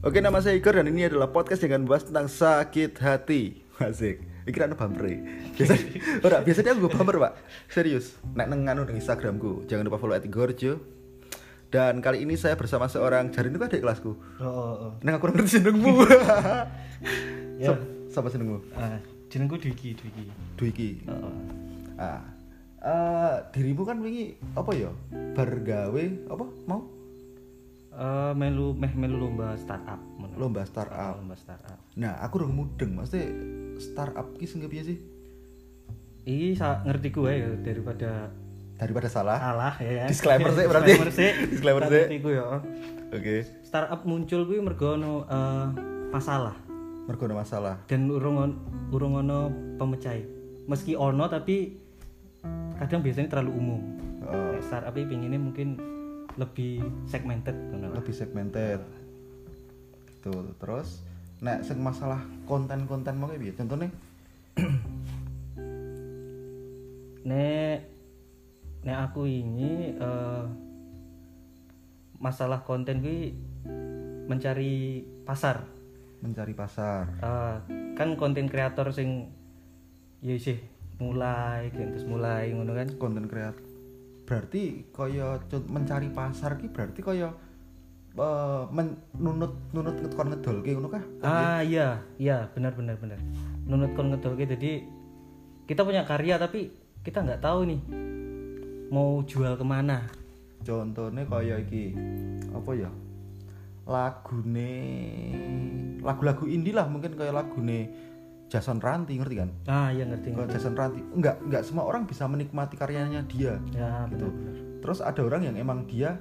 Oke, nama saya Igor dan ini adalah podcast yang akan membahas tentang sakit hati. Asik. Iki ana bumper. Biasa ora biasanya aku bumper, Pak. Serius. Nek nang anu Instagramku, jangan lupa follow @igorjo. Dan kali ini saya bersama seorang Jarin itu adik kelasku. Oh, oh, oh. Neng aku ora ngerti jenengmu. Ya. Sapa jenengmu? Ah, jenengku Dwiki, Dwiki. Dwiki. Oh, oh. Ah. Eh, dirimu kan wingi apa ya? Bar gawe apa mau? Eh, melu meh melu lomba startup. ngono. Lomba startup. Lomba startup. Nah, aku udah mudeng, maksudnya startup ki sing piye sih? Sa ngerti gue ya daripada Daripada salah. salah ya. Disclaimer sih berarti. Disclaimer sih. Disclaimer sih. ngerti ku ya. Oke. Startup muncul kuwi mergo ono eh, masalah Mergo ada masalah. dan urung urung ono pemecah. Meski ono tapi kadang biasanya terlalu umum. Oh, Startup ini pinginnya mungkin lebih segmented lah. lebih segmented. Gitu. Terus nek sing masalah konten-konten mau piye? Contohnya Nek nek aku ini eh, masalah konten gue mencari pasar. mencari pasar. Eh, kan konten kreator sing ya sih mulai terus mulai ngono kan. Konten kreator. Berarti kaya mencari pasar ki berarti kaya eh, men- nunut nunut kon ngedolke ngono kah? Ah iya, iya benar benar benar. Nunut kon ngedolke jadi kita punya karya tapi kita nggak tahu nih mau jual ke mana. Contohnya kaya iki apa ya? Lagune lagu-lagu indie lah mungkin kayak lagune Jason Ranti ngerti kan? Ah iya ngerti. Kalau ngerti. Jason Ranti enggak enggak semua orang bisa menikmati karyanya dia Ya gitu. benar benar. Terus ada orang yang emang dia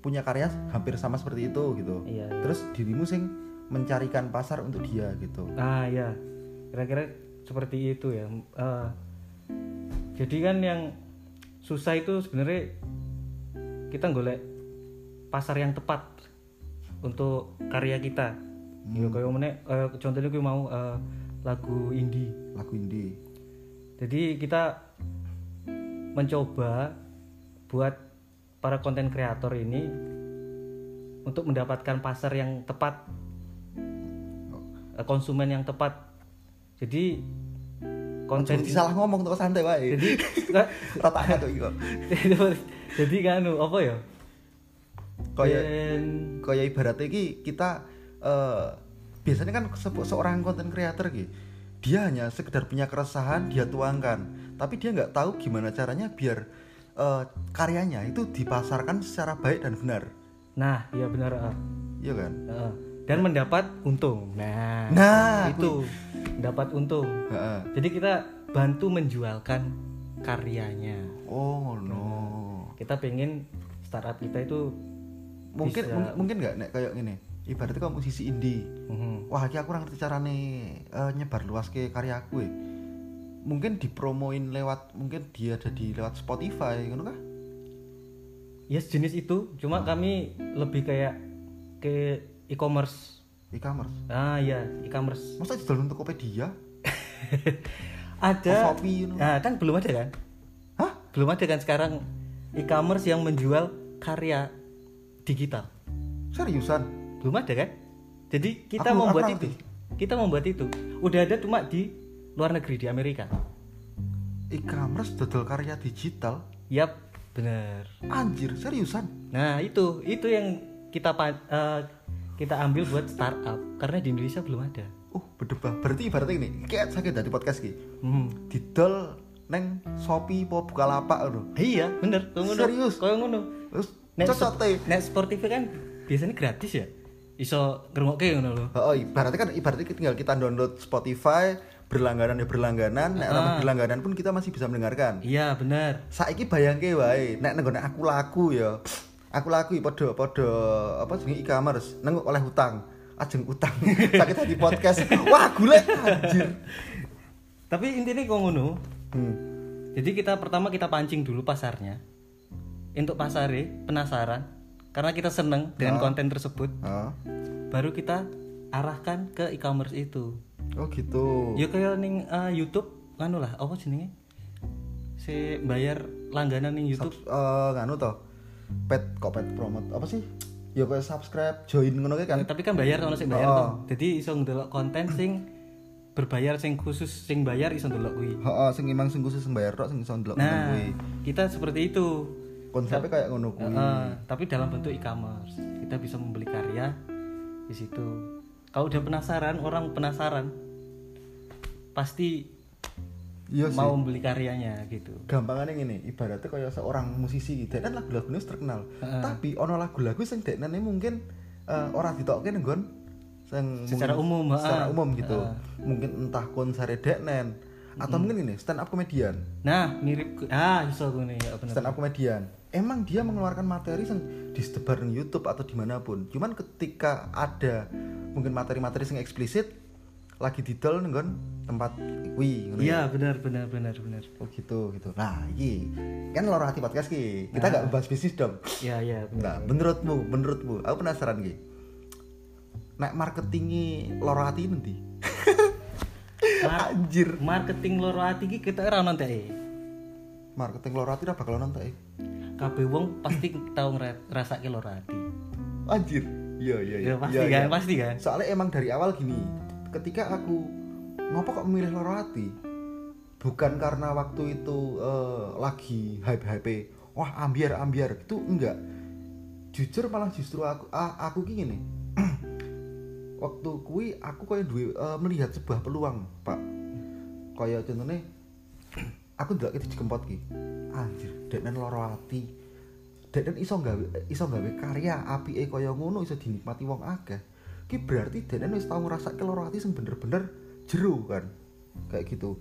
punya karya hampir sama seperti itu gitu. Iya. Terus dirimu sing mencarikan pasar untuk dia gitu. Ah ya, kira-kira seperti itu ya. Eh, jadi kan yang susah itu sebenarnya kita golek pasar yang tepat untuk karya kita. Ya kayak mana? eh, contohnya gue mau eh, lagu indie. Lagu indie. Jadi kita mencoba buat para konten kreator ini untuk mendapatkan pasar yang tepat, eh, konsumen yang tepat. Jadi konten Jadi salah ngomong terus santai wae. jadi rata tuh kok. jadi kan apa ya? Kayak Ben- kayak ibaratnya iki kita eh, biasanya kan se- seorang konten creator gitu dia hanya sekedar punya keresahan dia tuangkan tapi dia nggak tahu gimana caranya biar eh, karyanya itu dipasarkan secara baik dan benar Nah, ya benar. eh. iya kan Eh, dan mendapat untung. Nah, Nah, itu mendapat untung. Heeh. Jadi kita bantu menjualkan karyanya. oh no Kita pengen startup kita itu mungkin bisa- mung- mungkin nggak nek kayak gini ibaratnya kamu musisi indie Mhm. wah aku kurang ngerti carane eh, nyebar luas ke karyaku ya. mungkin dipromoin lewat mungkin dia ada di lewat Spotify ngono kah ya sejenis itu. Cuma kami lebih kayak ke e-commerce. e-commerce Ah ya, e-commerce. masa jual untuk Tokopedia Ada. Oh, Shopee, you know. Nah, kan belum ada kan? hah Belum ada kan sekarang e-commerce yang menjual karya digital. seriusan Belum ada kan? Jadi kita Aku- membuat aku itu. Kita membuat itu. Udah ada cuma di luar negeri di Amerika. e-commerce dodol karya digital Yap, bener. anjir seriusan Nah itu itu yang kita eh, kita ambil buat startup karena di Indonesia belum ada. uh berdebah berarti ibaratnya ini kayak sakit dari podcast ki Hmm. didol neng Shopee po Bukalapak ngono Iya bener. Kau ngono. Serius? Kau ngono. terus Nek Nek Sportiva kan biasanya gratis ya. Iso ngrungokke ngono lho. Oh, ibaratnya kan ibaratnya tinggal kita download Spotify berlangganan ya berlangganan, nek ora berlangganan pun kita masih bisa mendengarkan. Iya bener. Saiki bayangke wae, nek nenggone aku laku ya. Aku laku ya padha padha apa jenenge e-commerce, neng oleh hutang. Ajeng utang. Sakit hati podcast. Wah, golek anjir. Tapi intinya kau ngono. Hmm. Jadi kita pertama kita pancing dulu pasarnya. Untuk pasare penasaran karena kita seneng dengan konten tersebut, Ah. baru kita arahkan ke e-commerce itu. Oh gitu. Ya kayak ning eh, YouTube nganu lah, apa jenenge? Si bayar langganan ning YouTube. Subs- eh, nganu toh. Pet kok pet promote apa sih? ya kayak subscribe join ngono kan tapi kan bayar ono sing bayar Oh. toh. Jadi iso ndelok konten sing berbayar sing khusus sing bayar iso ndelok kuwi. heeh sing emang sing khusus sing bayar tok sing iso ndelok Nah, kuwi kita seperti itu. Konsepnya kayak ngono kuwi Heeh, tapi dalam bentuk e-commerce. Kita bisa membeli karya di situ. Kalau udah penasaran, orang penasaran pasti iya mau membeli karyanya gitu. gampangannya gini ibaratnya kayak seorang musisi gitu kan lagu-lagunya wis terkenal tapi ono lagu-lagu sing dekne mungkin eh, ora ditokke nggon sing Secara mungkin- umum, secara umum gitu Ha. mungkin entah konser deknen atau mungkin ini stand up komedian Nah, mirip ah iso gue ya bener. stand up komedian emang dia mengeluarkan materi yang disebar di YouTube atau di mana pun cuman ketika ada mungkin materi-materi yang eksplisit lagi didol nggon tempat kuwi ngono ya. Iya, benar benar benar benar. Oh gitu gitu. Nah, iki kan loro hati podcast ki. Kita Ah. nggak bahas bisnis dong. Iya, iya, benar. Nah, menurutmu, menurutmu, aku penasaran ki. Nek marketingi loro hati nanti. Mar- Anjir. marketing loro ati iki kita ora nontek. Marketing loro hati ora bakal nonton eh. Kabeh wong pasti tau ngrasake loro ati. Anjir. Iya iya iya. Ya pasti Iya, kan, iya. pasti kan. Soalnya emang dari awal gini. Ketika aku ngopo kok memilih loro hati? Bukan karena waktu itu eh, lagi hype-hype wah ambiar ambiar itu enggak. Jujur malah justru aku aku gini. Waktu kui aku kayak duwe eh, melihat sebuah peluang, Pak. Kayak contohnya aku ndelok itu dikempot ki. Anjir, deknen loro ati. Deknen iso gawe iso gawe karya apike kaya ngono iso dinikmati wong akeh. Ki berarti deknen wis tau ngrasake loro ati sing bener-bener jero kan. Kayak gitu.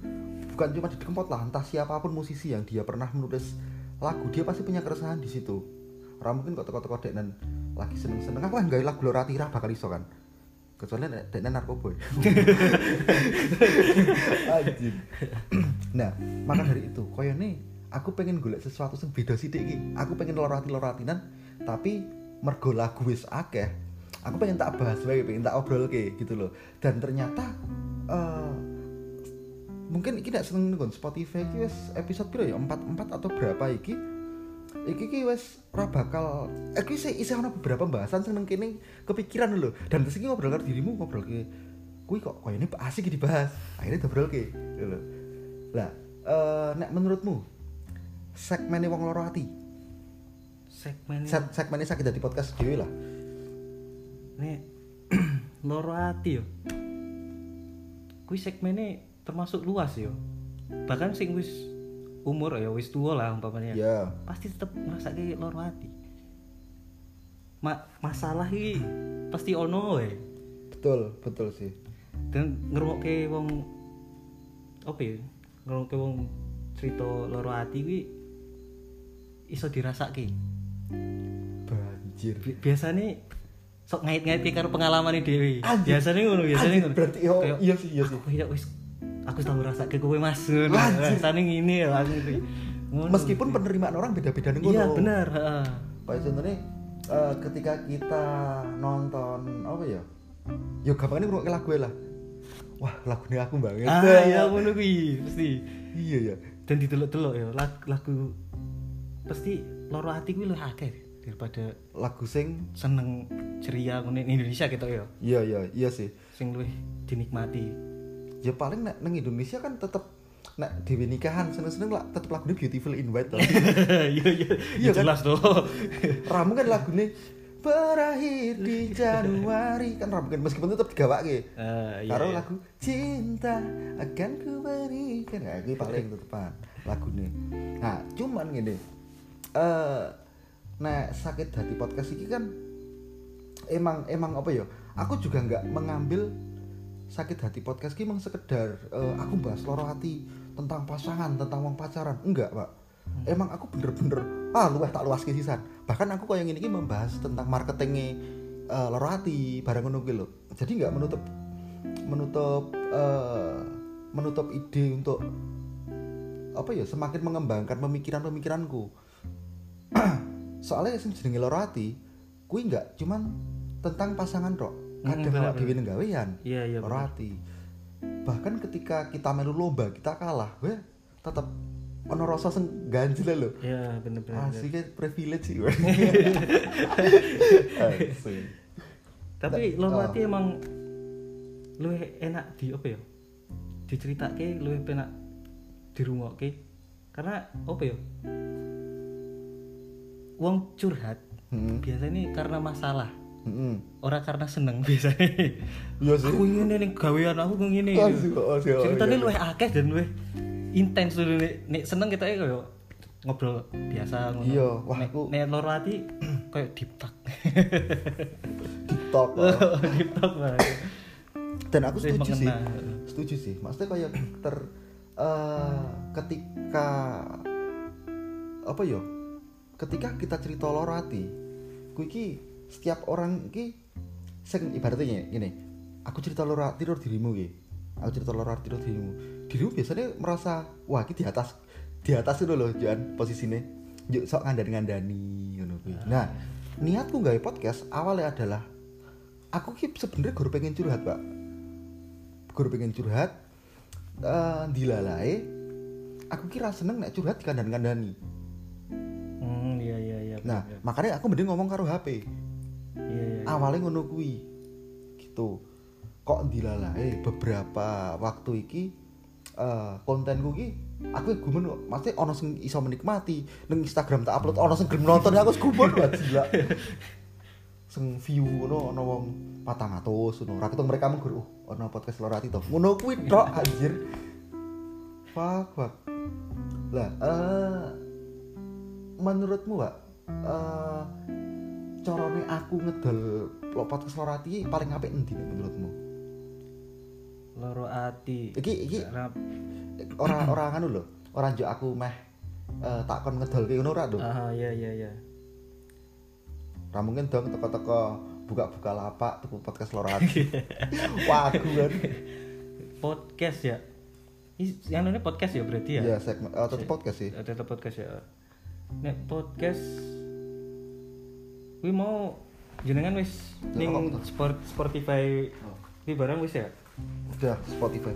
Bukan cuma dikempot lah, entah siapa pun musisi yang dia pernah menulis lagu, dia pasti punya keresahan di situ. Ora mungkin kok teko-teko deknen lagi seneng-seneng aku kan gawe lagu loro ati ra bakal iso kan. Kecuali nek deknen narkoba. Nah, maka dari itu, koyo nih aku pengen golek sesuatu sing beda sithik iki. Aku pengen loro ati loro atinan, tapi mergo lagu wis akeh. Aku pengen tak bahas wae, pengen tak obrolke gitu loh. Dan ternyata eh mungkin iki gak seneng nggon Spotify iki wis episode piro ya? 4 4 atau berapa iki? Iki ki wis ora bakal eh iki isih isih ana beberapa pembahasan sing kene kepikiran lho. Dan terus iki ngobrol karo dirimu ngobrol ke kuwi kok koyo ini asik dibahas. Akhirnya ngobrol ke gitu lho. Lah, eh nek menurutmu segmennya wong loro ati, Segmen set segmennya sakit dari podcast dhewe lah. ini loro ati yo. Kuwi segmennya termasuk luas yo. Bahkan sing wis umur ya wis tua lah umpamanya. Ya. Pasti tetep ngrasake loro ati. Ma masalah iki pasti ono wae. Betul, betul sih. Dan ngrungokke wong apa ya? Ngrungokke wong cerita loro ati kuwi iso dirasake. Banjir. Bi- biasanya sok ngait-ngait karo pengalaman. Anjir. Biasanya ngono, biasanya ngono. berarti Kayak, iya sih, iya sih. Aku ya wis aku tau ngrasake kowe Mas. Rasane ngene ya aku. Meskipun penerimaan orang beda-beda nih Iya, bener, heeh. Kayak contohnya eh, ketika kita nonton apa ya? Ya gampangnya ngrungokne lagu lah. Wah, lagunya aku banget. Ah, iya ngono kuwi, pasti. Iya ya. Dan didelok-delok ya lagu, lagu pasti loro ati kuwi luwih akeh daripada Lagu sing seneng ceria ning Indonesia gitu ya. iya iya iya sih. Sing luwih dinikmati. Ya paling nek nang Indonesia kan tetep nek dewe nikahan seneng-seneng lah tetep lagunya Beautiful in White toh. Iya, iya. Iya Ya kan? jelas tuh. Ramu kan lagunya berakhir di Januari kan ramu kan meskipun tetep digawake. Eh, iya, Karo iya. lagu cinta akan ku berikan nah, ini paling tetepan lagunya nah cuman gini eh nah sakit hati podcast ini kan emang emang apa ya aku juga nggak mengambil sakit hati podcast ini emang sekedar eh, aku bahas loro hati tentang pasangan tentang wong pacaran. Enggak pak. Emang aku bener-bener ah luweh tak luas sisan. Bahkan aku kayak gini membahas tentang marketingnya eh, loro hati barang ngono lho. Jadi nggak menutup menutup eh, menutup ide untuk apa ya semakin mengembangkan pemikiran-pemikiranku. Soalnya sing jenenge loro ati kuwi nggak cuman tentang pasangan Hmm, kadang bener, awak dhewe gawean Iya, iya. bener. ati bahkan ketika kita melu lomba kita kalah weh tetep ono rasa sing ganjil lho. ya bener-bener Asli kan privilege sih tapi oh. ati emang luwih enak di apa ya diceritake luwih enak dirungokke karena apa ya wong curhat Hmm. biasanya karena masalah Heeh. ora karena seneng biasanya Iya sih. aku ingin ning gawean aku ngene Oh, sih, oh, sih, oh, ceritanya iya. luwih akeh dan luwih intens dulu nek seneng kita kayak ngobrol biasa ngono Iya, wah, nek, aku- nek loro ati kayak deep talk TikTok. deep talk banget Dan aku setuju sih. mengena. Setuju sih. Maksudnya kayak ter eh, ketika apa ya? Ketika kita cerita loro ati, setiap orang iki sing ibaratnya gini, aku cerita ati loro dirimu iki. Aku cerita ati loro dirimu. Dirimu biasanya merasa wah iki di atas di atas itu loh Jan posisinya. Yuk sok ngandani-ngandani ngono kuwi. Nah, niatku gawe podcast awalnya adalah aku ki sebenarnya guru pengen curhat, Pak. Guru pengen curhat eh dilalae aku kira seneng nek curhat dikandani-kandani. hmm iya iya iya Nah, bener. makanya aku mending ngomong karo HP. Iya iya Awalnya ngono kuwi. Gitu. Kok dilalae beberapa waktu iki eh kontenku ki aku gumen kok. Maksudnya ono sing iso menikmati nang Instagram tak upload ono sing gelem nonton aku wis gumen banget gila. Sing view ngono ono wong 400 ngono. Ra ketemu mereka mung guru oh, ono podcast loro ati to. Ngono kuwi tok anjir. Fuck, fuck. Lah, eh menurutmu, Pak, eh carane aku ngedol lo podcast loro ati paling apik endi menurutmu? loro ati Iki iki ora ora anu lho, ora njuk aku meh eh, tak kon ngedolke ngono ora lho. ah iya iya iya Ora mungkin dong teko-teko buka-buka lapak tuku podcast loro ati. Wah, aku kan. podcast ya yang ini podcast ya berarti ya Iya, segmen eh, tetep podcast sih. ada tetap podcast ya nek podcast gue mau jenengan wis Ya, ning sport Spotify ini barang wis ya Udah Spotify.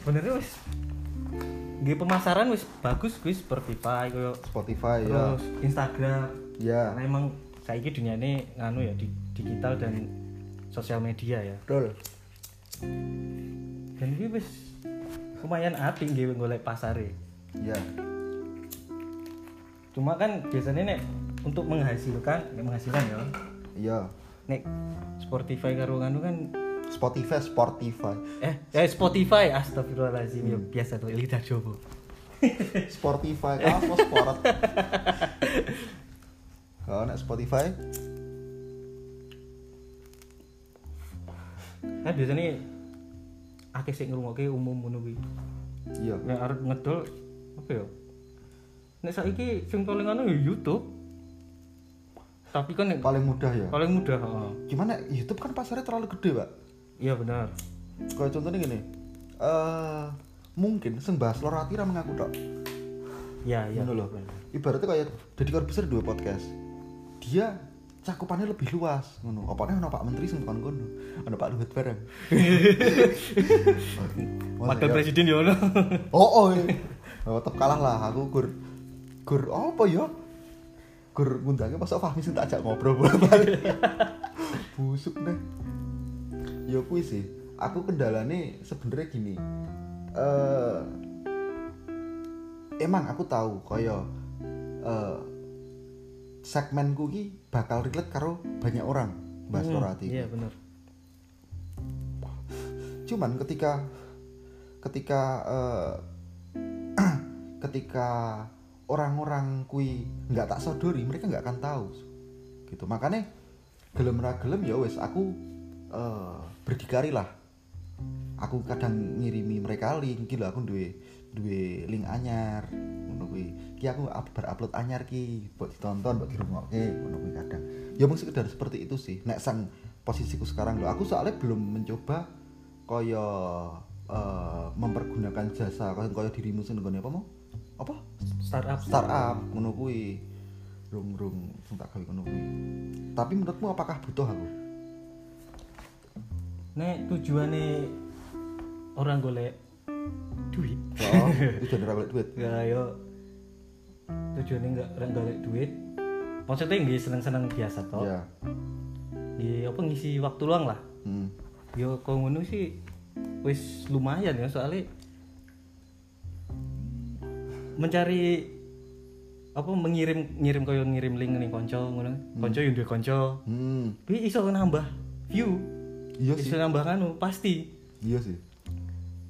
benernya wis Gak pemasaran wis bagus wis Spotify koyo Spotify ya. terus Instagram Ya. karena emang saiki dunia ini nganu ya di digital dan sosial media ya Betul. dan gue wis lumayan api gue golek pasare Ya. cuma kan biasanya nek untuk menghasilkan nek menghasilkan ya Iya. nek Spotify karo nganu kan Spotify, Spotify. eh eh Spotify astagfirullahaladzim ya biasa tuh lidah jowo Spotify, apa sport? Kalau nek Spotify, kan biasanya akeh sing ngrungokke umum ngono kuwi iya. nek arep ngedol apa ya nek saiki sing paling anu ya YouTube tapi kan nek Paling mudah ya. paling mudah heeh. Gimana YouTube kan pasarnya terlalu gede, Pak. iya benar Kayak contohnya gini. eh mungkin sing bahas loro ati ra mengaku tok. iya iya Ngono loh. Ibaratnya kayak Deddy Corbuzier dua podcast. Dia cakupannya lebih luas ngono. Apa nih ono Pak Menteri sing kon kono. Ono Pak Luhut bareng. Ya? presiden ya ono Oh, oh, iya. oh tetep kalah lah aku gur gur apa ya? Gur ngundangnya masa Fahmi sing tak ajak ngobrol bolak-balik. Busuk deh. Ya kuwi sih. Aku kendalane sebenarnya gini. Eh emang aku tahu kaya eh segmenku ki bakal relate karo banyak orang bahas Hmm, loro ati. iya benar cuman ketika ketika eh, ketika orang-orang kui nggak tak sodori mereka nggak akan tahu. Gitu. Makanya gelem ra gelem ya wes aku eh, berdikari lah. Aku kadang ngirimi mereka link gitu aku duwe duwe link anyar ngono kuwi. Ki aku up, berupload anyar ki buat ditonton buat dirungokke ngono kuwi kadang. Ya mung sekedar seperti itu sih. Nek sang posisiku sekarang loh aku soalnya belum mencoba kaya eh, mempergunakan jasa kaya kaya dirimu sendiri apa mau apa? Startup startup ngono kuwi. Rung rung sing tak gawe ngono kuwi. Tapi menurutmu apakah butuh aku? Nek tujuannya orang golek duit. Oh tujuan ora golek duit. Ya yo. Tujuannya nggak nggak golek duit. Maksudnya nggak seneng-seneng biasa toh ya. Ya apa ngisi waktu luang lah. Hmm. yo kok ngono sih wis lumayan ya soalnya mencari apa mengirim ngirim koyo ngirim link nih konco ngono konco yang duwe konco. Hmm. Tapi iso nambah view. Iya sih. iso nambah anu pasti. Iya sih.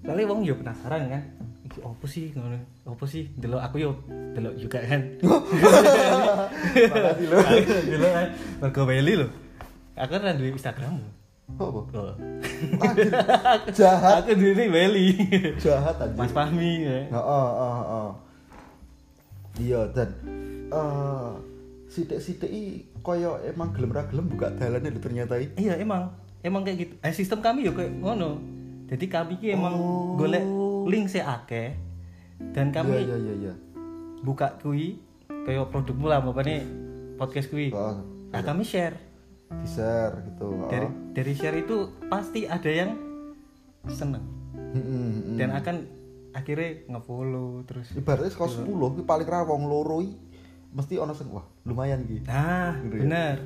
Soalnya wong yo penasaran kan? Iki apa sih ngono? Apa sih? Delok aku yo delok juga kan? Makasih lo delok kan? Mergo Welly lho. Aku kan duwe Instagram. Apa? Oh. Anjir, jahat. Aku duwe Welly jahat aja Mas Fahmi ya. Oh, oh, oh. Iya dan eh sidik-sidik koyo emang gelem ra gelem buka dalan lho ternyata iya emang. Emang kayak gitu. Eh, sistem kami yo kayak ngono. Jadi kami ki emang Oh. golek link sih akeh. Dan kami iya iya iya. buka kui kayak produkmu lah apa nih podcast kui. Oh, nah kami share. Di share gitu. Oh. dari dari share itu pasti ada yang seneng. Hmm. dan akan akhirnya ngefollow terus ibaratnya sekolah 10 ki paling ra wong loro i mesti ono sing wah lumayan ki nah Gitu ya? benar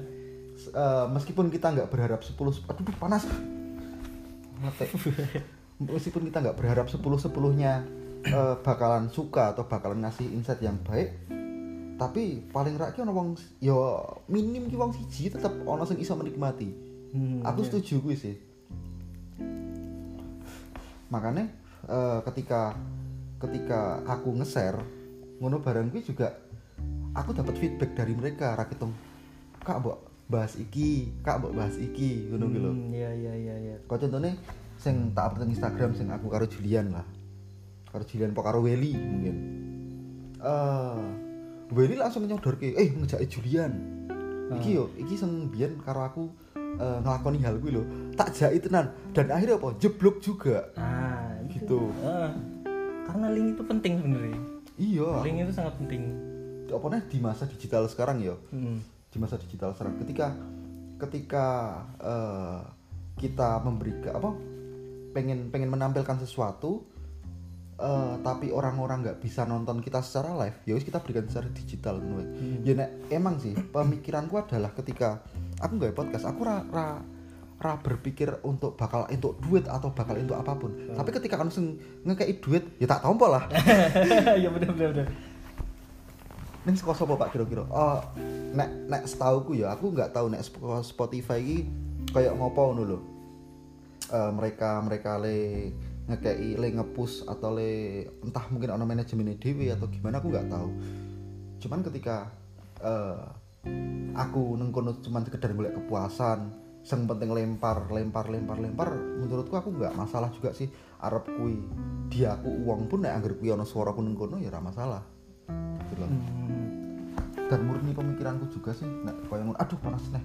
S- eh, meskipun kita nggak berharap 10 aduh duh, panas Mate. meskipun kita nggak berharap 10 sepuluhnya eh, bakalan suka atau bakalan ngasih insight yang baik tapi paling rak ki ono wong yo minim ki wong siji tetep ono sing iso menikmati Hmm, aku iya. setuju gue sih makanya eh, ketika ketika aku nge-share ngono barang gue juga aku dapat feedback dari mereka rakitung kak mbok bahas iki kak mbok bahas iki ngono gitu Hmm, iya iya iya iya. Kau contohnya sing tak upload Instagram sing aku karo Julian lah. Karo Julian po karo Welly mungkin. Eh Welly langsung nyodor ke eh ngejak Julian. Iki yo iki sing biyen karo aku eh, ngelakoni hal gue lho. Tak jai tenan dan akhirnya apa? Jeblok juga. Ah. Gitu. Ah, karena link itu penting sebenarnya. Iya. Link itu sangat penting. Apa nih di masa digital sekarang ya Hmm. di masa digital sekarang. Ketika ketika eh, kita memberikan apa? Pengen pengen menampilkan sesuatu eh, tapi orang-orang nggak bisa nonton kita secara live ya wis kita berikan secara digital wae. ya nek emang sih pemikiranku adalah ketika aku nggak podcast aku ra, ra ra berpikir untuk bakal untuk duit atau bakal untuk apa pun tapi ketika kamu sing ngekei duit ya tak tompo lah ya benar benar benar Ning saka sapa Pak kira-kira? Oh, nek nek setauku ya, aku nggak tahu nek Spotify iki kayak ngopo ngono lho. Eh, mereka mereka le ngekei le ngepush atau le entah mungkin ono manajemen dhewe atau gimana aku nggak tahu. Cuman ketika eh aku neng kono cuman sekedar golek kepuasan, sing penting lempar, lempar, lempar, lempar, menurutku aku nggak masalah juga sih arep kui dia aku uang pun nek anggar kui ono suara aku kono ya masalah. Gitu loh. Hmm. dan murni pemikiranku juga sih nek koyo ngono. Aduh panas nih.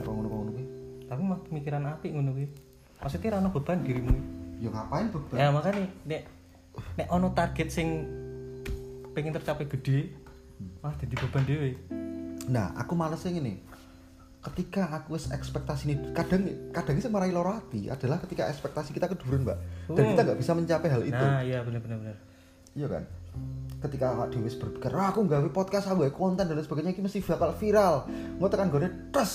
Koyo ngono ngono kuwi. Tapi mah pemikiran api ngono kuwi. Maksudnya rano beban dirimu. Ya ngapain beban? Ya makanya nek nek ono target sing pengen tercapai gede wah jadi beban dewe nah aku males yang ini ketika aku ekspektasi ini kadang kadang sing marai loro hati adalah ketika ekspektasi kita keduren mbak. Dan Hmm. kita nggak bisa mencapai hal itu. Nah iya benar benar benar. Iya kan? Ketika awak Dewi berpikir "Ah, aku nggawe podcast aku konten dan lain sebagainya ini mesti bakal viral. Mau tekan gue tes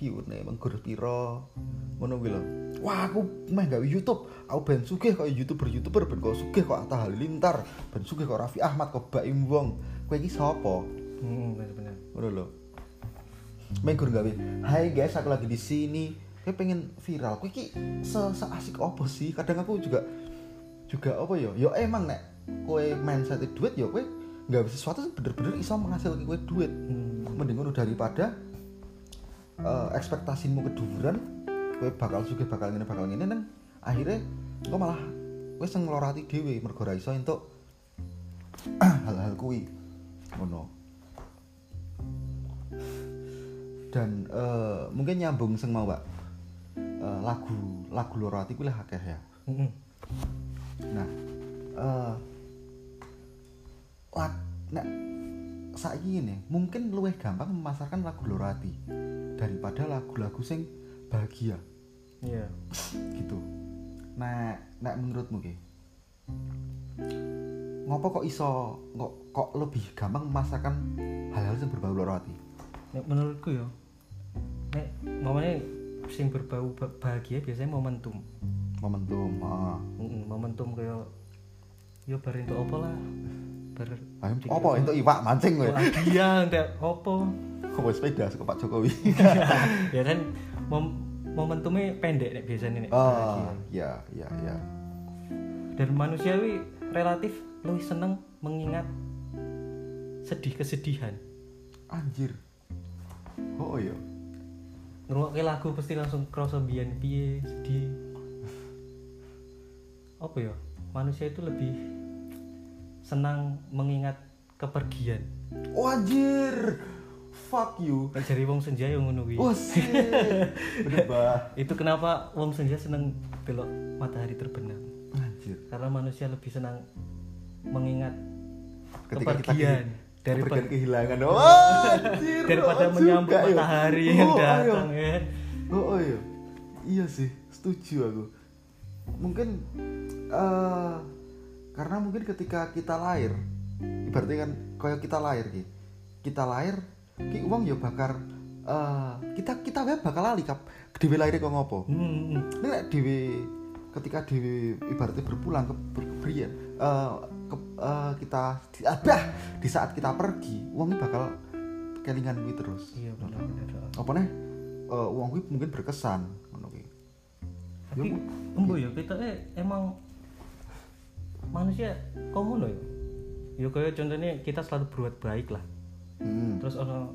view nih menggur piro? Ngono kuwi lho. Wah aku meh nggawe YouTube. Aku ben sugih kok youtuber youtuber ben kok sugih kok Atta Halilintar ben sugih kok Raffi Ahmad kok Baim Wong. Kowe iki sapa? Hmm benar benar. Ngono lho menggur nggawe hai guys aku lagi di sini. Kowe pengen viral. Kowe iki se seasik apa sih? Kadang aku juga juga apa ya? Ya emang nek kowe mindset duit ya kowe nggak bisa sesuatu bener-bener iso menghasilkan kowe duit. Hmm. mending daripada eh, ekspektasimu keduduran kowe bakal sugih bakal ngene bakal ngene nang akhirnya kok malah kowe sing nglorati dhewe mergo ra iso entuk hal-hal kuwi. Ngono dan eh, mungkin nyambung sing mau Pak Eh, lagu lagu loro ati kuwi lah akeh ya. Hmm. Nah, eh lag, nek saiki ini mungkin luwih gampang memasarkan lagu loro ati daripada lagu-lagu sing bahagia. Iya. Gitu. Nah, nek menurutmu ki ngopo kok iso kok kok lebih gampang memasarkan hal-hal yang berbau loro nek menurutku ya nek mamane sing berbau ba- bahagia biasanya momentum. Momentum ah. Mm, momentum kaya yo bar entuk apa lah. Bar Ayo, apa? itu iwak mancing kowe. Bahagia entek apa? Kok sepeda suka Pak Jokowi? Ya kan mom momentumnya pendek nek biasanya nek oh bahagia. ya ya ya dan manusiawi relatif lebih seneng mengingat sedih kesedihan. Anjir. Oh iya ngrungokke lagu pasti langsung kerasa biyen piye sedih. Apa ya? Manusia itu lebih senang mengingat kepergian. Oh anjir. Fuck you. Jari wong senja yang ngono kuwi. oh bah itu kenapa wong senja seneng delok matahari terbenam? Anjir. Karena manusia lebih senang mengingat ketika kita kepergian. daripada daripada kehilangan oh anjir daripada oh, menyambut juga, ya. matahari yang Oh, ayo. datang ya Oh, oh iya. Iya sih, setuju aku. Mungkin eh karena mungkin ketika kita lahir, ibaratnya kan kayak kita lahir ki. Kita lahir, ki uang ya bakar eh kita kita wae bakal lali kap dhewe lahir kok ngopo. Hmm, hmm. Ini nek dhewe ketika dhewe ibaratnya berpulang ke kebrian eh ke, eh, kita di, abah, di saat kita pergi, uang ini bakal kelingan kuwi terus. iya benar-benar Apa nih? Eh uang kuwi mungkin berkesan ngono kuwi. tapi embo ya kita eh, emang manusia komono ya? Ya kayak contohnya kita selalu berbuat baik lah. Hmm. terus ono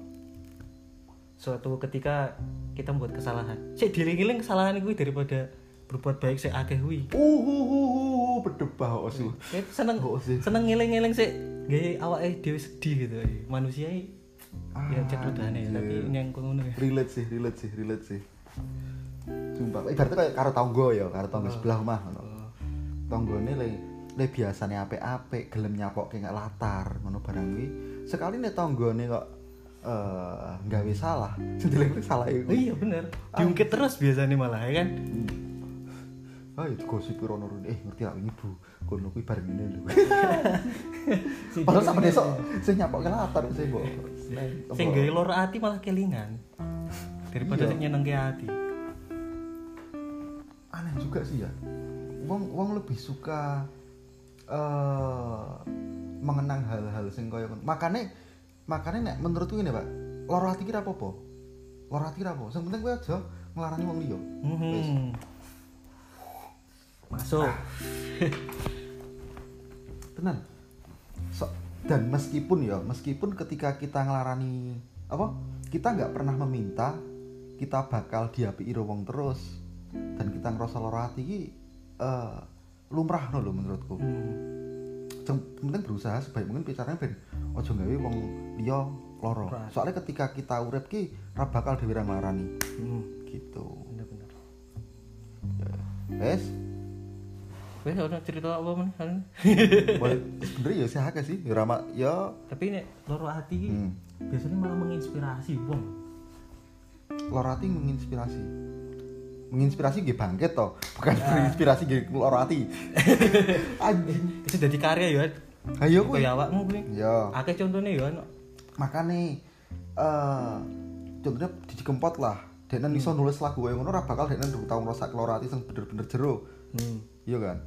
suatu ketika kita membuat kesalahan. Sih diling-iling kesalahan gue daripada berbuat baik saya akeh wi Uh, uh, uh, uh, berdebah kok sih. Kayak seneng Oh, sih. seneng ngiling-ngiling sih gaya awake dhewe sedih gitu manusia i- ya cek udane ya tapi Anjir. ini yang ngono ya Relate sih, relate sih, relate sih. Sumpah, ibaratnya kayak karo tonggo ya, karo tonggo sebelah omah ngono. Tonggone le le biasane apik-apik, gelem nyapokke nggak latar ngono barang kuwi. Sekali nek tonggone kok eh gawe salah, jendeleng salah iku. Oh iya bener diungkit terus biasanya malah ya kan Ah, itu gosip rono rono. Eh, ngerti gak ini Bu? Kono kuwi bareng ini lho. Padahal sama besok sing nyapokke latar sih, Mbok. sing gawe loro ati malah kelingan daripada Iya. sing nyenengke ati aneh juga sih ya wong wong lebih suka eh mengenang hal-hal sing kaya ngono. makane makane nek menurutku ini pak loro hati kira apa-apa loro hati kira apa sing penting kowe aja nglarani wong liya Wis. Mhm. Masuk. Tenan. So- dan meskipun ya meskipun ketika kita ngelarani apa kita nggak pernah meminta kita bakal diapi wong terus. Dan kita ngerasa loro hati ki eh, lumrah no lho menurutku. Hmm. penting berusaha sebaik mungkin bicaranya ben ojo gawe wong liya loro Right. soalnya ketika kita urip ki ra bakal dhewe ra nglarani Hmm. gitu. Bener-bener. Ya wes Wes ono cerita apa men? Anu. boleh sebenernya ya sih akeh sih ya rama ya Tapi nek loro hati hmm. biasanya malah menginspirasi wong. loro hati menginspirasi menginspirasi nggih bangkit toh bukan menginspirasi nggih loro hati anjing Itu jadi karya ya. ayo kuwi Kaya awakmu kuwi. ya Akeh contohnya ya ono. makane eh contohnya di Kempot lah Denen iso nulis lagu kaya ngono ora bakal Denen durung tau ngrasa loro hati sing bener-bener jero Hmm. iya kan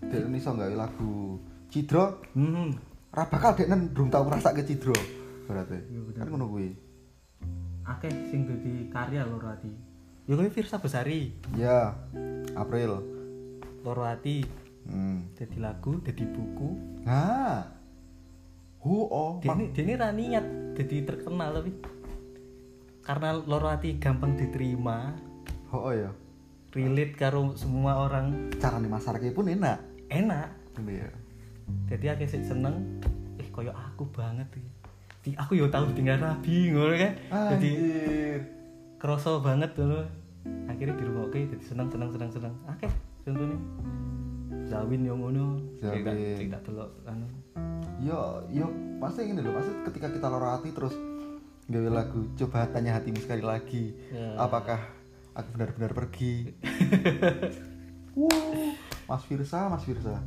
Denen iso gawe lagu Cidro Hmm. ora bakal Denen durung tau ngrasake Cidro berarti Iya, bener. kan ngono kuwi Akeh sing dadi karya loro hati. Ya kuwi Firsa Besari. ya April Loro hati hmm. dadi lagu, dadi buku. nah oh oh Dia ini, dia ini ra niat jadi terkenal tapi karena loro hati gampang diterima, oh, oh ya relate karo semua orang carane masarake pun enak enak. Ngono ya jadi aku sih seneng eh koyo aku banget iki. Di, aku yo tahu tinggal rabi ngono kan? Jadi kerasa banget dulu akhirnya di rumah oke jadi seneng seneng seneng seneng. Oke contohnya. Zawin yang ngono tidak tidak delok anu. Yo yo pasti ini loh pasti ketika kita loro hati terus gawe lagu coba tanya hatimu sekali lagi Ya. apakah aku benar-benar pergi? Wow Mas Firsa Mas Firsa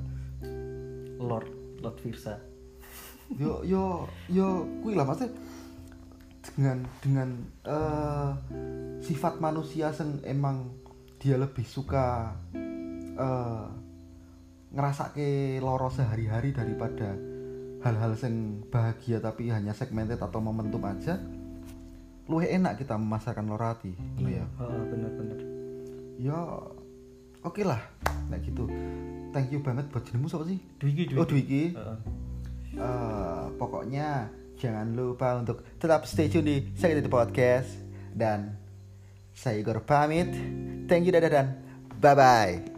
Lord Lord Virsa yo yo yo kuwi lah maksudnya dengan dengan eh, sifat manusia yang emang dia lebih suka eh ngerasake loro sehari-hari daripada hal-hal yang bahagia tapi hanya segmented atau momentum aja luwih enak kita memasarkan loro hati ngono ya. Oh, bener-bener. Ya oke lah nek gitu thank you banget buat jenengmu siapa sih Dwiki Dwiki oh Dwiki Heeh. Eh, pokoknya jangan lupa untuk tetap stay tune di Sakit Itu Podcast dan saya Igor pamit. Thank you dadah dan bye bye.